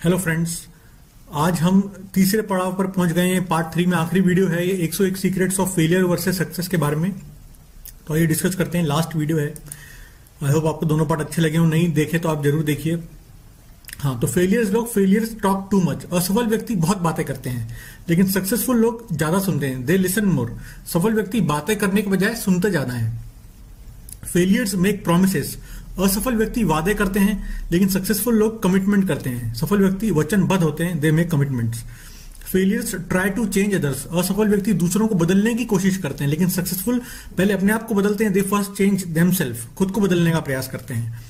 Hello friends आज हम तीसरे पड़ाव पर पहुँच गए हैं। पार्ट थ्री में आखिरी वीडियो है ये 101 secrets of failure versus success के बारे में। तो आइए डिस्कस करते हैं। लास्ट वीडियो है। आई होप आपको दोनों पार्ट अच्छे लगे हो। नहीं देखे तो आप ज़रूर देखिए। हाँ तो फेलियर्स लोग फेलियर्स टॉक टू मच असफल व्यक्ति बहुत बातें करते हैं, लेकिन सक्सेसफुल लोग ज़्यादा सुनते हैं। दे लिसन मोर सफल व्यक्ति बातें करने के बजाय सुनते ज़्यादा है। फेलियर्स मेक प्रोमिस असफल व्यक्ति वादे करते हैं, लेकिन सक्सेसफुल लोग कमिटमेंट करते हैं। सफल व्यक्ति वचनबद्ध होते हैं they make commitments failures try to change others असफल व्यक्ति दूसरों को बदलने की कोशिश करते हैं, लेकिन सक्सेसफुल पहले अपने आप को बदलते हैं दे फ़र्स्ट चेंज देम खुद को बदलने का प्रयास करते हैं।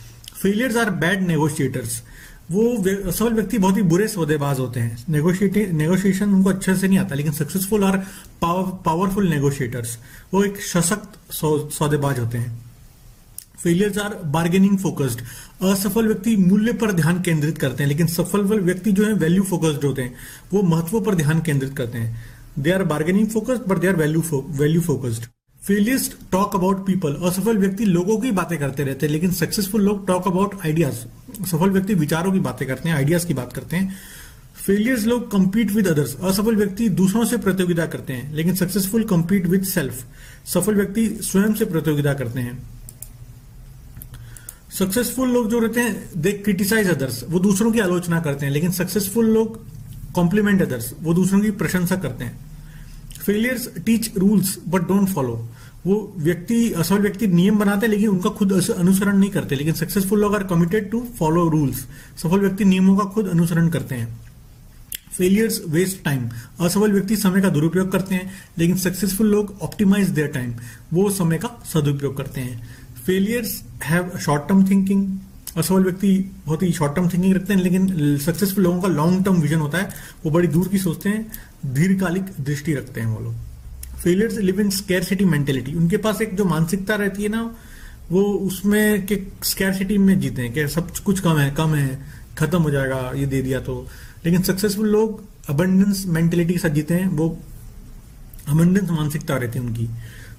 फेलियर्स आर बैड नेगोशिएटर्स वो असफल व्यक्ति बहुत ही बुरे सौदेबाज होते हैं। नेगोशिएशन उनको अच्छे से नहीं आता, लेकिन सक्सेसफुल और पावरफुल नेगोशिएटर्स वो एक सशक्त सौदेबाज होते हैं। फेलियर्स आर बार्गेनिंग फोकस्ड असफल व्यक्ति मूल्य पर ध्यान केंद्रित करते हैं, लेकिन सफल व्यक्ति जो है वैल्यू फोकस्ड होते हैं। वो महत्व पर ध्यान केंद्रित करते हैं। They are bargaining focused but they are value value focused failures talk about people असफल व्यक्ति लोगों की बातें करते रहते हैं, लेकिन सक्सेसफुल लोग टॉक अबाउट आइडियाज़ सफल व्यक्ति विचारों की बातें करते हैं आइडियाज़ की बात करते हैं। फेलियर्स लोग कंपीट विद अदर्स असफल व्यक्ति दूसरों से प्रतियोगिता करते हैं, लेकिन सक्सेसफुल कंपीट विद सेल्फ सफल व्यक्ति स्वयं से प्रतियोगिता करते हैं। सक्सेसफुल लोग जो रहते हैं दे क्रिटिसाइज अदर्स वो दूसरों की आलोचना करते हैं, लेकिन सक्सेसफुल लोग कॉम्प्लीमेंट अदर्स वो दूसरों की प्रशंसा करते हैं. Failures teach rules but don't follow वो व्यक्ति, असफल व्यक्ति नियम बनाते हैं, लेकिन उनका खुद अनुसरण नहीं करते. लेकिन सक्सेसफुल लोग are committed to follow rules सफल व्यक्ति नियमों का खुद अनुसरण करते हैं. फेलियर्स वेस्ट टाइम असफल व्यक्ति समय का दुरुपयोग करते हैं, लेकिन सक्सेसफुल लोग ऑप्टिमाइज देयर टाइम वो समय का सदुपयोग करते हैं. Failures have short term thinking असफल व्यक्ति बहुत ही शॉर्ट टर्म थिंकिंग रखते हैं, लेकिन सक्सेसफुल लोगों का लॉन्ग टर्म विजन होता है, वो बड़ी दूर की सोचते हैं, दीर्घकालिक दृष्टि रखते हैं वो लोग। Failures live in scarcity mentality उनके पास एक जो मानसिकता रहती है ना, वो उसमें के स्केयर सिटी में जीते हैं, कि सब कुछ कम है कम है, खत्म हो जाएगा, ये दे दिया तो। लेकिन सक्सेसफुल लोग अबंडेंस मेंटेलिटी के साथ जीते हैं, वो अबंडेंस मानसिकता रहती है उनकी।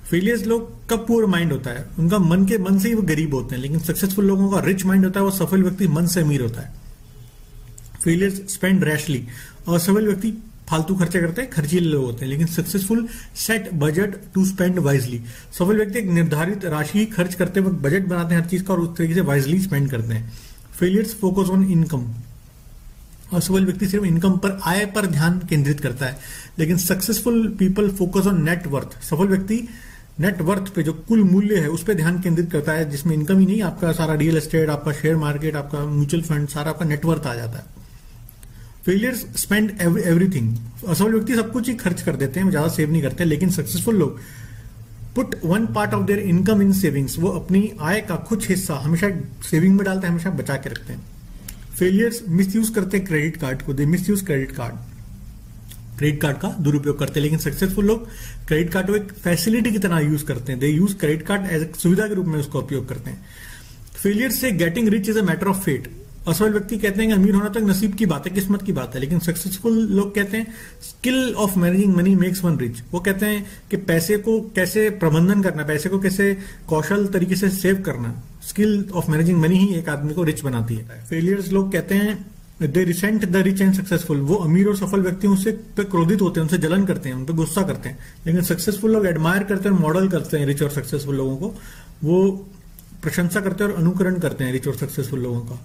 फेलियर्स लोग का पुअर माइंड होता है। उनका मन के मन से ही वो गरीब होते हैं, लेकिन सक्सेसफुल लोगों का रिच माइंड होता है वो सफल व्यक्ति मन से अमीर होता है। फेलियर्स स्पेंड रैशली और सफल व्यक्ति फालतू खर्चे करते हैं, खर्चीले लोग होते हैं, लेकिन successful set budget to spend wisely सफल व्यक्ति एक निर्धारित राशि खर्च करते वक्त बजट बनाते हैं हर चीज़ का और उस तरीके से वाइजली स्पेंड करते हैं। फेलियर्स फोकस ऑन इनकम असफल व्यक्ति सिर्फ़ इनकम पर आय पर ध्यान केंद्रित करता है, लेकिन successful people focus on net worth सफल व्यक्ति नेटवर्थ पे जो कुल मूल्य है, उस पर ध्यान केंद्रित करता है, जिसमें इनकम ही नहीं, आपका सारा रियल एस्टेट आपका शेयर मार्केट आपका म्यूचुअल फंड सारा आपका नेटवर्थ आ जाता है। फेलियर्स स्पेंड एवरीथिंग असफल व्यक्ति सब कुछ ही खर्च कर देते हैं, ज़्यादा सेव नहीं करते, लेकिन सक्सेसफुल लोग put one part of their income in savings वो अपनी आय का कुछ हिस्सा हमेशा सेविंग में डालते हैं, हमेशा बचा के रखते हैं। फेलियर्स मिस यूज़ करते हैं क्रेडिट कार्ड को they misuse credit card credit card का दुरुपयोग करते हैं। लेकिन सक्सेसफुल लोग क्रेडिट कार्ड को एक फैसिलिटी की तरह यूज़ करते हैं। They use credit card as सुविधा के रूप में उसका उपयोग करते हैं। फेलियर से getting rich is a matter of fate असफल व्यक्ति कहते हैं कि अमीर होना तो नसीब की बात है, किस्मत की बात है। लेकिन सक्सेसफुल लोग कहते हैं skill of managing money makes one rich वो कहते हैं कि पैसे को कैसे प्रबंधन करना, पैसे को कैसे कौशल तरीके से सेव करना। स्किल ऑफ़ मैनेजिंग मनी ही एक आदमी को रिच बनाती है। फेलियर्स लोग कहते हैं they resent the rich and successful वो अमीर और सफल व्यक्ति से पे क्रोधित होते हैं, उनसे जलन करते हैं, उन पर गुस्सा करते हैं। लेकिन सक्सेसफुल लोग एडमायर करते हैं मॉडल करते हैं रिच और सक्सेसफुल लोगों को। वो प्रशंसा करते हैं और अनुकरण करते हैं रिच और सक्सेसफुल लोगों का।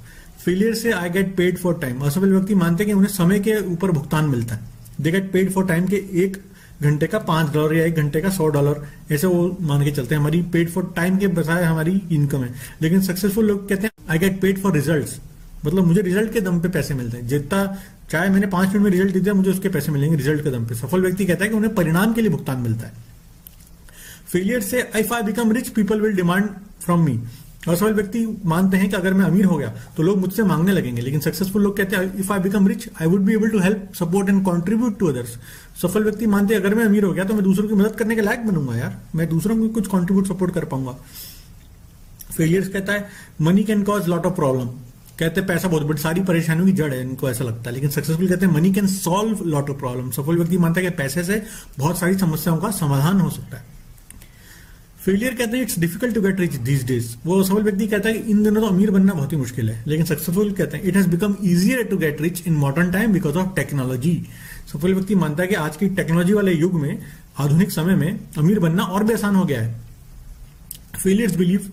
फेलियर से I get paid for time असफल व्यक्ति मानते हैं कि उन्हें समय के ऊपर भुगतान मिलता है। They get paid for time के एक घंटे का पाँच डॉलर या एक घंटे का सौ डॉलर ऐसे वो मान के चलते हैं। हमारी पेड फॉर टाइम के बजाय हमारी इनकम है। लेकिन सक्सेसफुल लोग कहते हैं I get paid for result मतलब मुझे रिज़ल्ट के दम पे पैसे मिलते हैं। जितना, चाहे मैंने पाँच मिनट में रिज़ल्ट दे दिया, मुझे उसके पैसे मिलेंगे रिज़ल्ट के दम पे। सफल व्यक्ति कहता है कि उन्हें परिणाम के लिए भुगतान मिलता है। फेलियर से if I become rich people will demand from me असफल व्यक्ति मानते हैं कि अगर मैं अमीर हो गया तो लोग मुझसे मांगने लगेंगे। लेकिन सक्सेसफुल लोग कहते हैं if I become rich I would be able to help support and contribute to others सफल व्यक्ति मानते हैं, अगर मैं अमीर हो गया तो मैं दूसरों की मदद करने के लायक बनूँगा यार। मैं दूसरों को कुछ कॉन्ट्रीब्यूट सपोर्ट कर पाऊँगा। फेलियर्स कहता है money can cause lot of problem कहते हैं पैसा बहुत बड़ी सारी परेशानियों की जड़ है, इनको ऐसा लगता है। लेकिन सक्सेसफुल कहते हैं money can solve lot of problem सफल व्यक्ति मानता है कि पैसे से बहुत सारी समस्याओं का समाधान हो सकता है। फेलियर कहते हैं it's difficult to get rich these days वो सफल व्यक्ति कहता है कि इन दिनों तो अमीर बनना बहुत ही मुश्किल है। लेकिन सक्सेसफुल कहते हैं it has become easier to get rich in modern time because of technology सफल व्यक्ति मानता है कि आज की टेक्नोलॉजी वाले युग में, आधुनिक समय में अमीर बनना और भी आसान हो गया है। Failures believe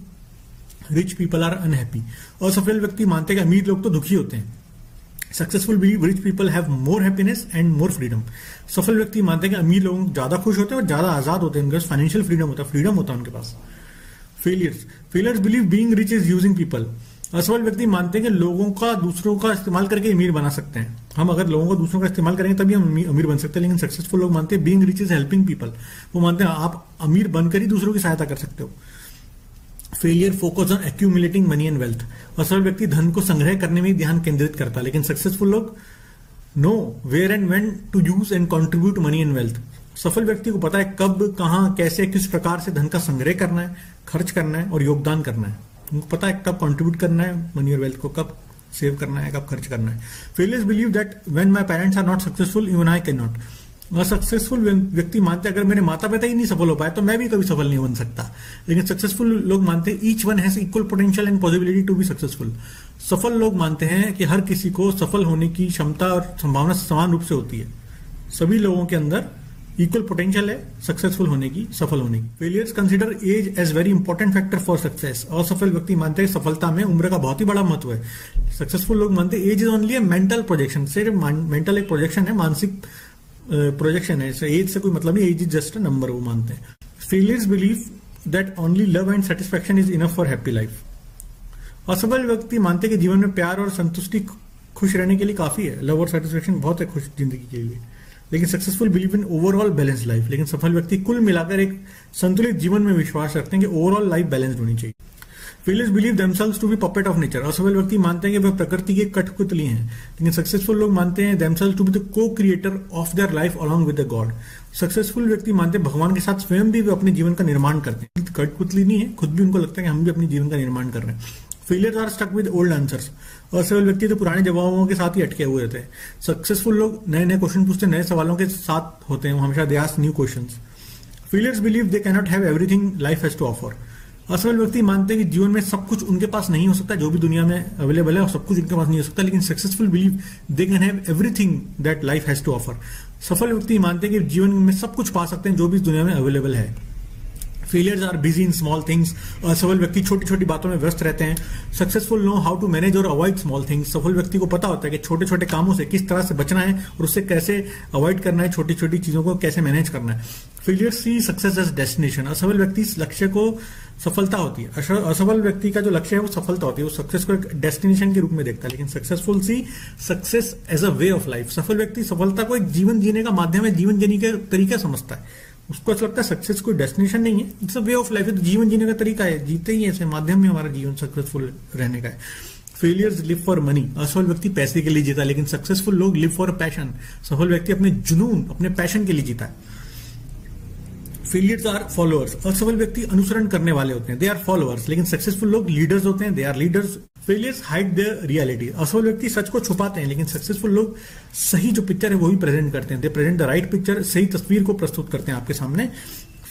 rich people are unhappy असफल व्यक्ति मानते हैं कि अमीर लोग तो दुखी होते हैं। Successful rich people have more happiness and more freedom सफल व्यक्ति मानते हैं कि अमीर लोग ज़्यादा खुश होते हैं और ज़्यादा आज़ाद होते हैं। उनके पास फाइनेंशियल फ्रीडम होता है फ्रीडम होता है उनके पास। Failures failures believe being rich is using people असफल व्यक्ति मानते हैं कि लोगों का, दूसरों का इस्तेमाल करके अमीर बना सकते हैं। हम अगर लोगों को, दूसरों का इस्तेमाल करेंगे तभी हम अमीर बन सकते हैं। लेकिन सक्सेसफुल लोग मानते हैं being rich is helping people वो मानते हैं, आप अमीर बनकर ही दूसरों की सहायता कर सकते हो। Failure focus on accumulating money and wealth असफल व्यक्ति धन को संग्रह करने में ध्यान केंद्रित करता है, लेकिन सक्सेसफुल लोग know where and when to use and contribute money and wealth सफल व्यक्ति को पता है कब, कहाँ, कैसे, किस प्रकार से धन का संग्रह करना है, खर्च करना है और योगदान करना है। उनको पता है कब कंट्रीब्यूट करना है मनी और वेल्थ को, कब सेव करना है, कब खर्च करना है। Failures believe that when my parents are not successful even I can not असक्सेसफुल व्यक्ति मानते अगर मेरे माता पिता ही नहीं सफल हो पाए तो मैं भी कभी सफल नहीं बन सकता। लेकिन सक्सेसफुल लोग मानते हैं each one has equal potential and possibility to be successful सफल लोग मानते हैं कि हर किसी को सफल होने की क्षमता और संभावना समान रूप से होती है। सभी लोगों के अंदर इक्वल पोटेंशियल है सक्सेसफुल होने की, सफल होने की। Failures consider age as very important factor for success असफल व्यक्ति मानते हैं, सफलता में उम्र का बहुत ही बड़ा महत्व है। सक्सेसफुल लोग मानते हैं age is only mental projection सिर्फ़ मेंटल एक प्रोजेक्शन है, मानसिक प्रोजेक्शन है एज से कोई मतलब नहीं age is just a number वो मानते हैं। Failures believe that only love and satisfaction is enough for happy life असफल व्यक्ति मानते कि जीवन में प्यार और संतुष्टि खुश रहने के लिए काफ़ी है। लव और सेटिस्फेक्शन बहुत है खुश ज़िंदगी के लिए। लेकिन successful believe in overall balance life लेकिन सफल व्यक्ति कुल मिलाकर एक संतुलित जीवन में विश्वास रखते हैं कि ओवरऑल लाइफ बैलेंस होनी चाहिए। Failures believe themselves to be puppet of nature असफल व्यक्ति मानते हैं कि वह प्रकृति के कठपुतली हैं। लेकिन सक्सेसफुल लोग मानते हैं themselves to be the co creator of their life along with the god successful व्यक्ति मानते हैं भगवान के साथ स्वयं भी वे अपने जीवन का निर्माण करते हैं। कठपुतली नहीं है, खुद भी उनको लगता है कि हम भी अपने जीवन का निर्माण कर रहे हैं। Failure are stuck with old answers असफल व्यक्ति तो पुराने जवाबों के साथ ही अटके हुए रहते हैं सक्सेसफुल लोग नए नए क्वेश्चन पूछते नए सवालों के साथ होते हैं। हमेशा they ask new question failures believe they cannot have everything life has to offer असफल व्यक्ति मानते हैं कि जीवन में सब कुछ उनके पास नहीं हो सकता, जो भी दुनिया में अवेलेबल है और सब कुछ उनके पास नहीं हो सकता, लेकिन successful believe they can have everything that life has to offer सफल व्यक्ति मानते हैं कि जीवन में सब कुछ पा सकते हैं, जो भी इस दुनिया में अवेलेबल है। Failures are busy in small things असफल व्यक्ति छोटी छोटी बातों में व्यस्त रहते हैं। Successful know how to manage और अवॉइड स्मॉल थिंग्स सफल व्यक्ति को पता होता है कि छोटे छोटे कामों से किस तरह से बचना है और उससे कैसे अवॉइड करना है छोटी छोटी चीज़ों को कैसे मैनेज करना है। Failure see success as destination असफल व्यक्ति लक्ष्य को सफलता होती है। असफल व्यक्ति का जो लक्ष्य है, वो सफलता होती है। वो सक्सेस को एक डेस्टिनेशन के रूप में देखता है। लेकिन successful see success as a way of life सफल व्यक्ति सफलता को एक जीवन जीने का माध्यम है, जीवन जीने का तरीका समझता है। उसको ऐसा लगता है सक्सेस कोई डेस्टिनेशन नहीं है। It's a way of life जीवन जीने का तरीका है। जीते ही ऐसे माध्यम में हमारा जीवन सक्सेसफुल रहने का है। फेलियर्स लिव फॉर मनी असफल व्यक्ति पैसे के लिए जीता लेकिन सक्सेसफुल लोग लिव फॉर पैशन सफल व्यक्ति अपने जुनून, अपने पैशन के लिए जीता है। फेलियर्स आर फॉलोअर्स असफल व्यक्ति अनुसरण करने वाले होते हैं. दे आर फॉलोअर्स लेकिन सक्सेसफुल लोग लीडर्स होते हैं. They are leaders failures hide the reality असफल व्यक्ति सच को छुपाते हैं, लेकिन सक्सेसफुल लोग सही जो पिक्चर है वही प्रेजेंट करते हैं. They present the right picture सही तस्वीर को प्रस्तुत करते हैं आपके सामने.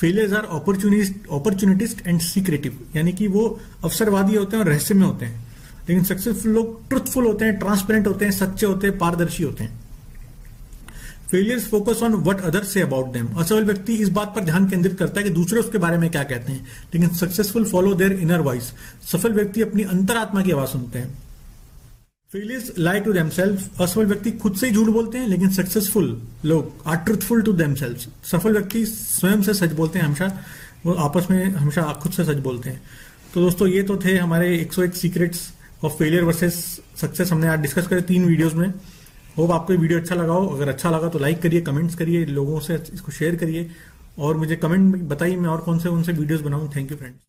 Failures are opportunist opportunist and secretive यानी कि वो अवसरवादी होते हैं और रहस्य में होते हैं. लेकिन सक्सेसफुल लोग ट्रुथफुल होते हैं ट्रांसपेरेंट होते हैं, सच्चे होते हैं, पारदर्शी होते हैं. Failures focus on what other say about them असफल व्यक्ति इस बात पर ध्यान केंद्रित करता है कि दूसरे उसके बारे में क्या कहते हैं। लेकिन successful follow their inner voice सफल व्यक्ति अपनी अंतरात्मा की आवाज़ सुनते हैं। फेलियर्स लाई टू देमसेल्फ असफल व्यक्ति खुद से ही झूठ बोलते हैं, लेकिन सक्सेसफुल लोग आर ट्रुथफुल टू देमसेल्फ सफल व्यक्ति स्वयं से सच बोलते हैं, हमेशा। वो आपस में हमेशा खुद से सच बोलते हैं। तो दोस्तों, ये तो थे हमारे 101 secrets of failure versus success हमने आज डिस्कस करे तीन वीडियोस में। होप आपको ये वीडियो अच्छा लगा हो। अगर अच्छा लगा तो लाइक करिए कमेंट्स करिए, लोगों से इसको शेयर करिए। और मुझे कमेंट बताइए मैं और कौन से, उनसे वीडियोस बनाऊँ। Thank you friends